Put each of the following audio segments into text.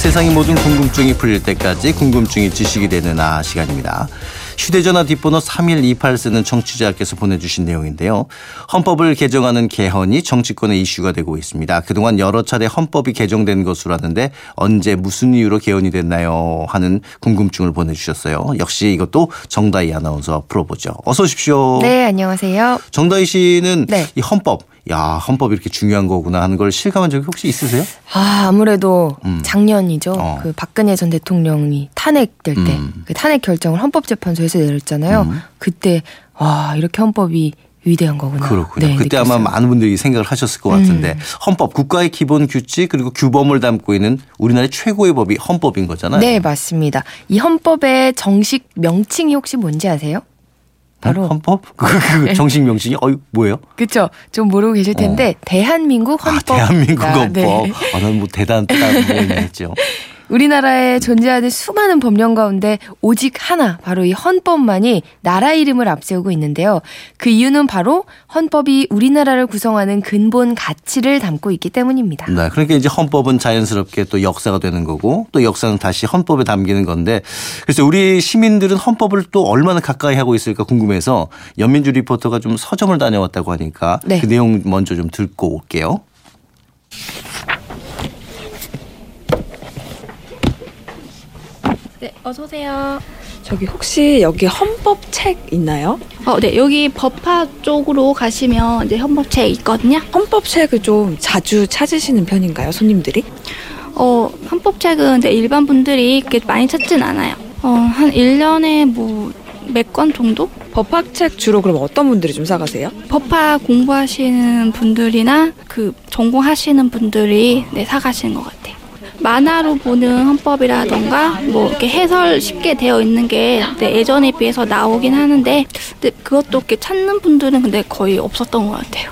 세상의 모든 궁금증이 풀릴 때까지 궁금증이 지식이 되는 아 시간입니다. 휴대전화 뒷번호 3128 쓰는 청취자께서 보내주신 내용인데요. 헌법을 개정하는 개헌이 정치권의 이슈가 되고 있습니다. 그동안 여러 차례 헌법이 개정된 것으로 아는데 언제 무슨 이유로 개헌이 됐나요? 하는 궁금증을 보내주셨어요. 역시 이것도 정다희 아나운서 풀어보죠. 어서 오십시오. 네, 안녕하세요. 정다희 씨는 네. 이 헌법, 야 헌법이 이렇게 중요한 거구나 하는 걸 실감한 적이 혹시 있으세요? 아, 아무래도 음. 작년이죠. 어. 그 박근혜 전 대통령이 탄핵될 때 음. 그 탄핵 결정을 헌법재판소에서 내렸잖아요. 음. 그때 와, 이렇게 헌법이 위대한 거구나. 그렇군요. 네, 그때 아마 느꼈어요. 많은 분들이 생각을 하셨을 것 같은데 헌법 국가의 기본 규칙 그리고 규범을 담고 있는 우리나라의 최고의 법이 헌법인 거잖아요. 네, 맞습니다. 이 헌법의 정식 명칭이 혹시 뭔지 아세요? 바로 어? 헌법? 그, 그 정식 명칭이 어이 뭐예요? 그렇죠. 좀 모르고 계실 텐데 대한민국 아, 헌법. 대한민국 헌법. 네. 아, 난뭐 대단한 뜻이 했죠. 우리나라에 존재하는 수많은 법령 가운데 오직 하나 바로 이 헌법만이 나라 이름을 앞세우고 있는데요. 그 이유는 바로 헌법이 우리나라를 구성하는 근본 가치를 담고 있기 때문입니다. 네, 그러니까 이제 헌법은 자연스럽게 또 역사가 되는 거고 또 역사는 다시 헌법에 담기는 건데 그래서 우리 시민들은 헌법을 또 얼마나 가까이 하고 있을까 궁금해서 연민주 리포터가 좀 서점을 다녀왔다고 하니까 네. 그 내용 먼저 좀 듣고 올게요. 네, 어서 오세요. 저기 혹시 여기 헌법 책 있나요? 어, 네, 여기 법화 쪽으로 가시면 이제 헌법 책 있거든요. 헌법 책을 좀 자주 찾으시는 편인가요, 손님들이? 어, 헌법 책은 이제 일반 분들이 이렇게 많이 찾진 않아요. 어, 한 1년에 뭐 몇 권 정도? 법학 책 주로 그럼 어떤 분들이 좀 사가세요? 법화 공부하시는 분들이나 그 전공하시는 분들이 네, 사가시는 것 같아요. 만화로 보는 헌법이라던가 뭐 이렇게 해설 쉽게 되어 있는 게 네, 예전에 비해서 나오긴 하는데 근데 그것도 이렇게 찾는 분들은 근데 거의 없었던 것 같아요.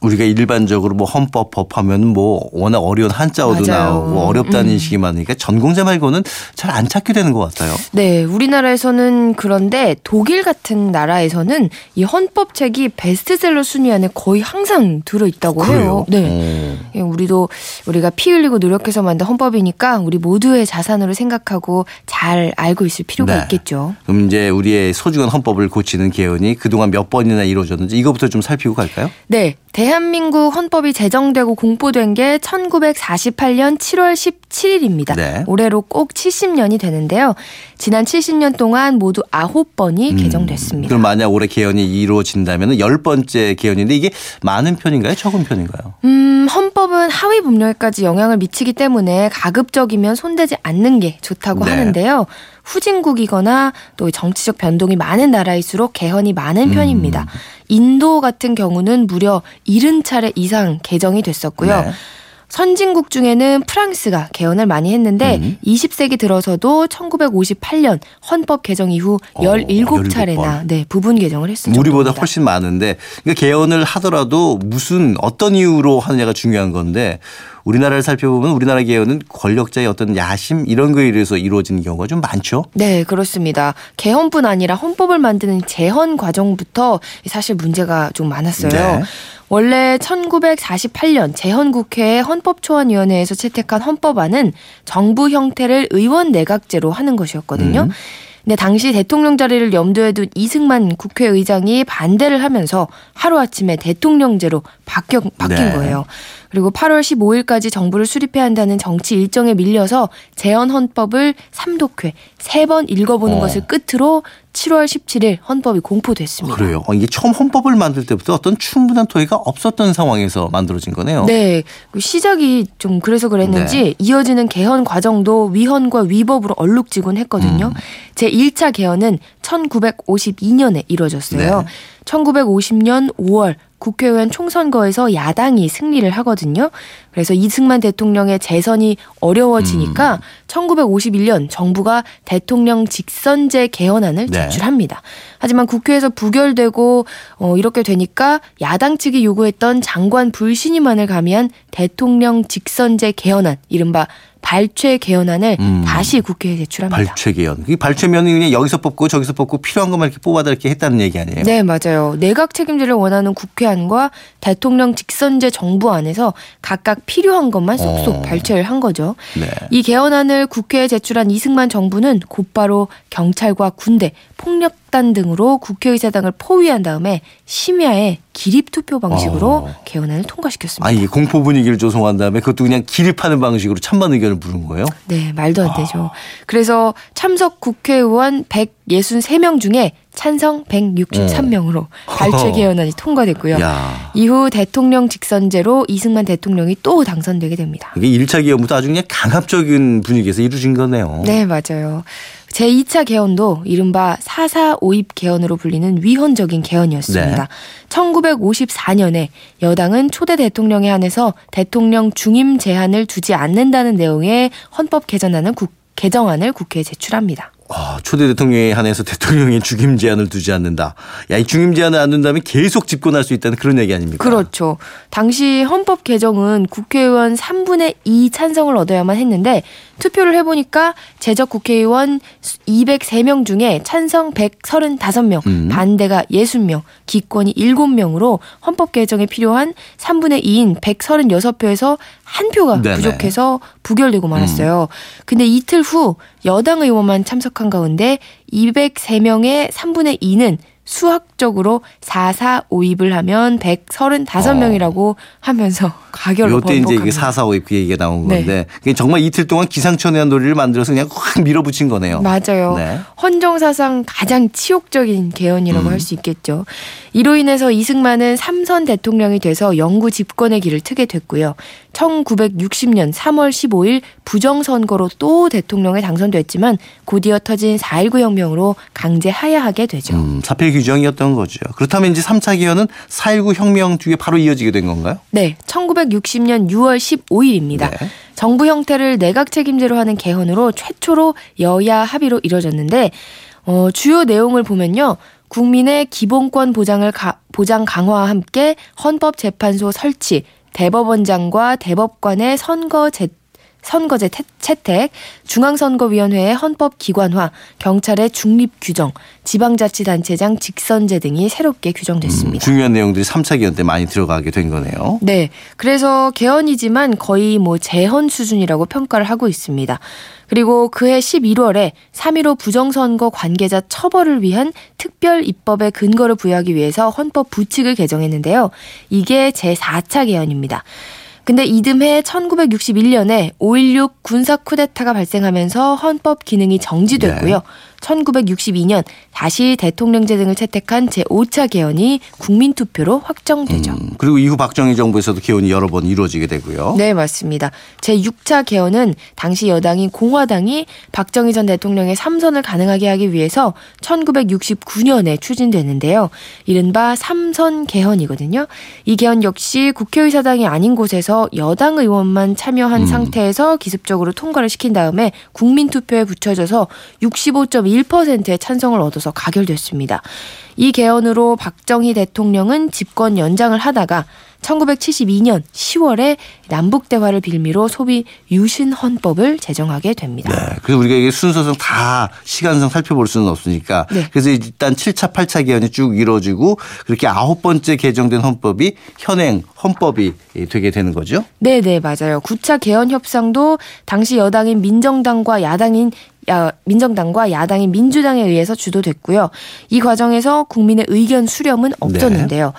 우리가 일반적으로 뭐 헌법 법하면 뭐 워낙 어려운 한자어도 맞아요. 나오고 어렵다는 음. 인식이 많으니까 전공자 말고는 잘 안 찾게 되는 것 같아요. 네, 우리나라에서는 그런데 독일 같은 나라에서는 이 헌법 책이 베스트셀러 순위 안에 거의 항상 들어 있다고 해요. 네. 어. 예, 우리도 우리가 피 흘리고 노력해서 만든 헌법이니까 우리 모두의 자산으로 생각하고 잘 알고 있을 필요가 네. 있겠죠. 그럼 이제 우리의 소중한 헌법을 고치는 개헌이 그동안 몇 번이나 이루어졌는지 이거부터 좀 살피고 갈까요? 네. 대 한민국 헌법이 제정되고 공포된 게 1948년 7월 17일입니다. 네. 올해로 꼭 70년이 되는데요. 지난 70년 동안 모두 9번이 음, 개정됐습니다. 그럼 만약 올해 개헌이 이루어진다면 열 번째 개헌인데 이게 많은 편인가요? 적은 편인가요? 음, 헌법은 하위 법령에까지 영향을 미치기 때문에 가급적이면 손대지 않는 게 좋다고 네. 하는데요. 후진국이거나 또 정치적 변동이 많은 나라일수록 개헌이 많은 음. 편입니다. 인도 같은 경우는 무려 70차례 이상 개정이 됐었고요. 네. 선진국 중에는 프랑스가 개헌을 많이 했는데 음. 20세기 들어서도 1958년 헌법 개정 이후 어, 17차례나 17번. 네, 부분 개정을 했습니다. 우리보다 훨씬 많은데 그러니까 개헌을 하더라도 무슨 어떤 이유로 하느냐가 중요한 건데 우리나라를 살펴보면 우리나라 개헌은 권력자의 어떤 야심 이런 거에 의해서 이루어지는 경우가 좀 많죠. 네, 그렇습니다. 개헌뿐 아니라 헌법을 만드는 재헌 과정부터 사실 문제가 좀 많았어요. 네. 원래 1948년 재헌국회 헌법초안위원회에서 채택한 헌법안은 정부 형태를 의원 내각제로 하는 것이었거든요. 음. 근데 당시 대통령 자리를 염두에 둔 이승만 국회의장이 반대를 하면서 하루아침에 대통령제로 바뀌어, 바뀐 네. 거예요. 그리고 8월 15일까지 정부를 수립해야 한다는 정치 일정에 밀려서 재헌 헌법을 삼독회 세 번 읽어보는 어. 것을 끝으로 7월 17일 헌법이 공포됐습니다. 그래요. 어, 이게 처음 헌법을 만들 때부터 어떤 충분한 토의가 없었던 상황에서 만들어진 거네요. 네, 그 시작이 좀 그래서 그랬는지 네. 이어지는 개헌 과정도 위헌과 위법으로 얼룩지곤 했거든요. 음. 제 1차 개헌은 1952년에 이루어졌어요. 네. 1950년 5월 국회의원 총선거에서 야당이 승리를 하거든요. 그래서 이승만 대통령의 재선이 어려워지니까 음. 1951년 정부가 대통령 직선제 개헌안을 네. 제출합니다. 하지만 국회에서 부결되고 어, 이렇게 되니까 야당 측이 요구했던 장관 불신임안을 가미한 대통령 직선제 개헌안, 이른바 발췌 개헌안을 음. 다시 국회에 제출합니다. 발췌 개헌. 이 발췌면은 그냥 여기서 뽑고 저기서 뽑고 필요한 것만 이렇게 뽑아다 이렇게 했다는 얘기 아니에요? 네, 맞아요. 내각 책임제를 원하는 국회안과 대통령 직선제 정부안에서 각각 필요한 것만 쏙쏙 어. 발췌를 한 거죠. 네. 이 개헌안을 국회에 제출한 이승만 정부는 곧바로 경찰과 군대, 폭력 단 등으로 국회의사당을 포위한 다음에 심야에 기립 투표 방식으로 어. 개헌안을 통과시켰습니다. 아, 이 공포 분위기를 조성한 다음에 그것도 그냥 기립하는 방식으로 찬반 의견을 부른 거예요? 네, 말도 안 되죠. 그래서 참석 국회의원 163명 중에 찬성 163명으로 발췌 개헌안이 통과됐고요. 어. 야. 이후 대통령 직선제로 이승만 대통령이 또 당선되게 됩니다. 이게 1차 기원부터 아주 그냥 강압적인 분위기에서 이루어진 거네요. 네, 맞아요. 제2차 개헌도 이른바 4.4 5입 개헌으로 불리는 위헌적인 개헌이었습니다. 네. 1954년에 여당은 초대 대통령에 한해서 대통령 중임 제한을 두지 않는다는 내용의 헌법 개정안을, 국, 개정안을 국회에 제출합니다. 아, 초대 대통령에 한해서 대통령의 중임 제한을 두지 않는다. 야, 이 중임 제한을 안 둔다면 계속 집권할 수 있다는 그런 얘기 아닙니까? 그렇죠. 당시 헌법 개정은 국회의원 3분의 2 찬성을 얻어야만 했는데 투표를 해보니까 제적 국회의원 203명 중에 찬성 135명, 음. 반대가 60명, 기권이 7명으로 헌법 개정에 필요한 3분의 2인 136표에서 한 표가 네네. 음. 부족해서 부결되고 말았어요. 근데 이틀 후 여당 의원만 참석한 가운데 203명의 3분의 2는 수학적으로 4, 4, 5입을 하면 135명이라고 하면서 가결로 요때 이제 이게 번복합니다. 4, 4, 5그 얘기가 나온 네. 건데 그게 정말 이틀 동안 기상천외한 놀이를 만들어서 그냥 확 밀어붙인 거네요. 맞아요. 네. 헌정사상 가장 치욕적인 개헌이라고 음. 할수 있겠죠. 이로 인해서 이승만은 삼선 대통령이 돼서 영구 집권의 길을 트게 됐고요. 1960년 3월 15일 부정선거로 또 대통령에 당선됐지만 곧이어 터진 4.19 혁명으로 강제 하야하게 되죠. 음, 규정이었던 거죠. 그렇다면 이제 3차 기원은 4.19 혁명 뒤에 바로 이어지게 된 건가요? 네, 1960년 6월 15일입니다. 네. 정부 형태를 내각 책임제로 하는 개헌으로 최초로 여야 합의로 이뤄졌는데 어, 주요 내용을 보면요. 국민의 기본권 보장을 가- 보장 강화와 함께 헌법재판소 설치, 대법원장과 대법관의 선거 제, 선거제 태- 채택, 중앙선거위원회의 헌법 기관화, 경찰의 중립 규정, 지방자치단체장 직선제 등이 새롭게 규정됐습니다. 중요한 내용들이 3차 기원 때 많이 들어가게 된 거네요. 네. 그래서 개헌이지만 거의 뭐 재헌 수준이라고 평가를 하고 있습니다. 그리고 그해 11월에 3.15 부정선거 관계자 처벌을 위한 특별 입법의 근거를 부여하기 위해서 헌법 부칙을 개정했는데요. 이게 제4차 개헌입니다. 근데 이듬해 1961년에 5.16 군사 쿠데타가 발생하면서 헌법 기능이 정지됐고요. 1962년 다시 대통령제 등을 채택한 제5차 개헌이 국민투표로 확정되죠. 음, 그리고 이후 박정희 정부에서도 개헌이 여러 번 이루어지게 되고요. 네, 맞습니다. 제6차 개헌은 당시 여당인 공화당이 박정희 전 대통령의 삼선을 가능하게 하기 위해서 1969년에 추진됐는데요. 이른바 삼선 개헌이거든요. 이 개헌 역시 국회의사당이 아닌 곳에서 여당 의원만 참여한 음. 상태에서 기습적으로 통과를 시킨 다음에 국민투표에 붙여져서 65.1%의 찬성을 얻어서 가결됐습니다. 이 개헌으로 박정희 대통령은 집권 연장을 하다가 1972년 10월에 남북 대화를 빌미로 소위 유신 헌법을 제정하게 됩니다. 네. 그래서 우리가 이게 순서상 다 시간상 살펴볼 수는 없으니까 네. 그래서 일단 7차, 8차 개헌이 쭉 이루어지고 그렇게 아홉 번째 개정된 헌법이 현행 헌법이 되게 되는 거죠. 네, 네, 맞아요. 9차 개헌 협상도 당시 여당인 민정당과 야당인 야, 민정당과 야당인 민주당에 의해서 주도됐고요. 이 과정에서 국민의 의견 수렴은 없었는데요.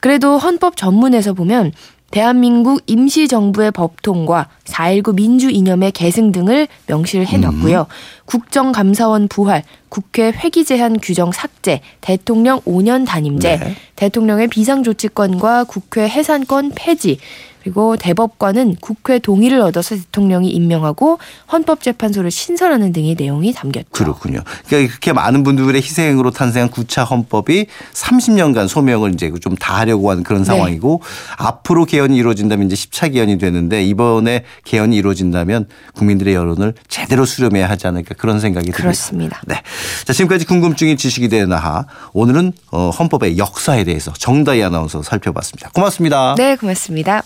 그래도 헌법 전문에서 보면 대한민국 임시정부의 법통과 4.19 민주 이념의 계승 등을 명시를 해놨고요. 국정감사원 부활, 국회 회기 제한 규정 삭제, 대통령 5년 단임제, 네. 대통령의 비상조치권과 국회 해산권 폐지, 그리고 대법관은 국회 동의를 얻어서 대통령이 임명하고 헌법재판소를 신설하는 등의 내용이 담겼죠. 그렇군요. 그러니까 그렇게 많은 분들의 희생으로 탄생한 9차 헌법이 30년간 소명을 이제 좀 다 하려고 하는 그런 네. 상황이고 앞으로 개헌이 이루어진다면 이제 10차 개헌이 되는데 이번에 개헌이 이루어진다면 국민들의 여론을 제대로 수렴해야 하지 않을까 그런 생각이 듭니다. 그렇습니다. 네. 자, 지금까지 궁금증이 지식이 되나하 오늘은 어, 헌법의 역사에 대해서 정다희 아나운서 살펴봤습니다. 고맙습니다. 네, 고맙습니다.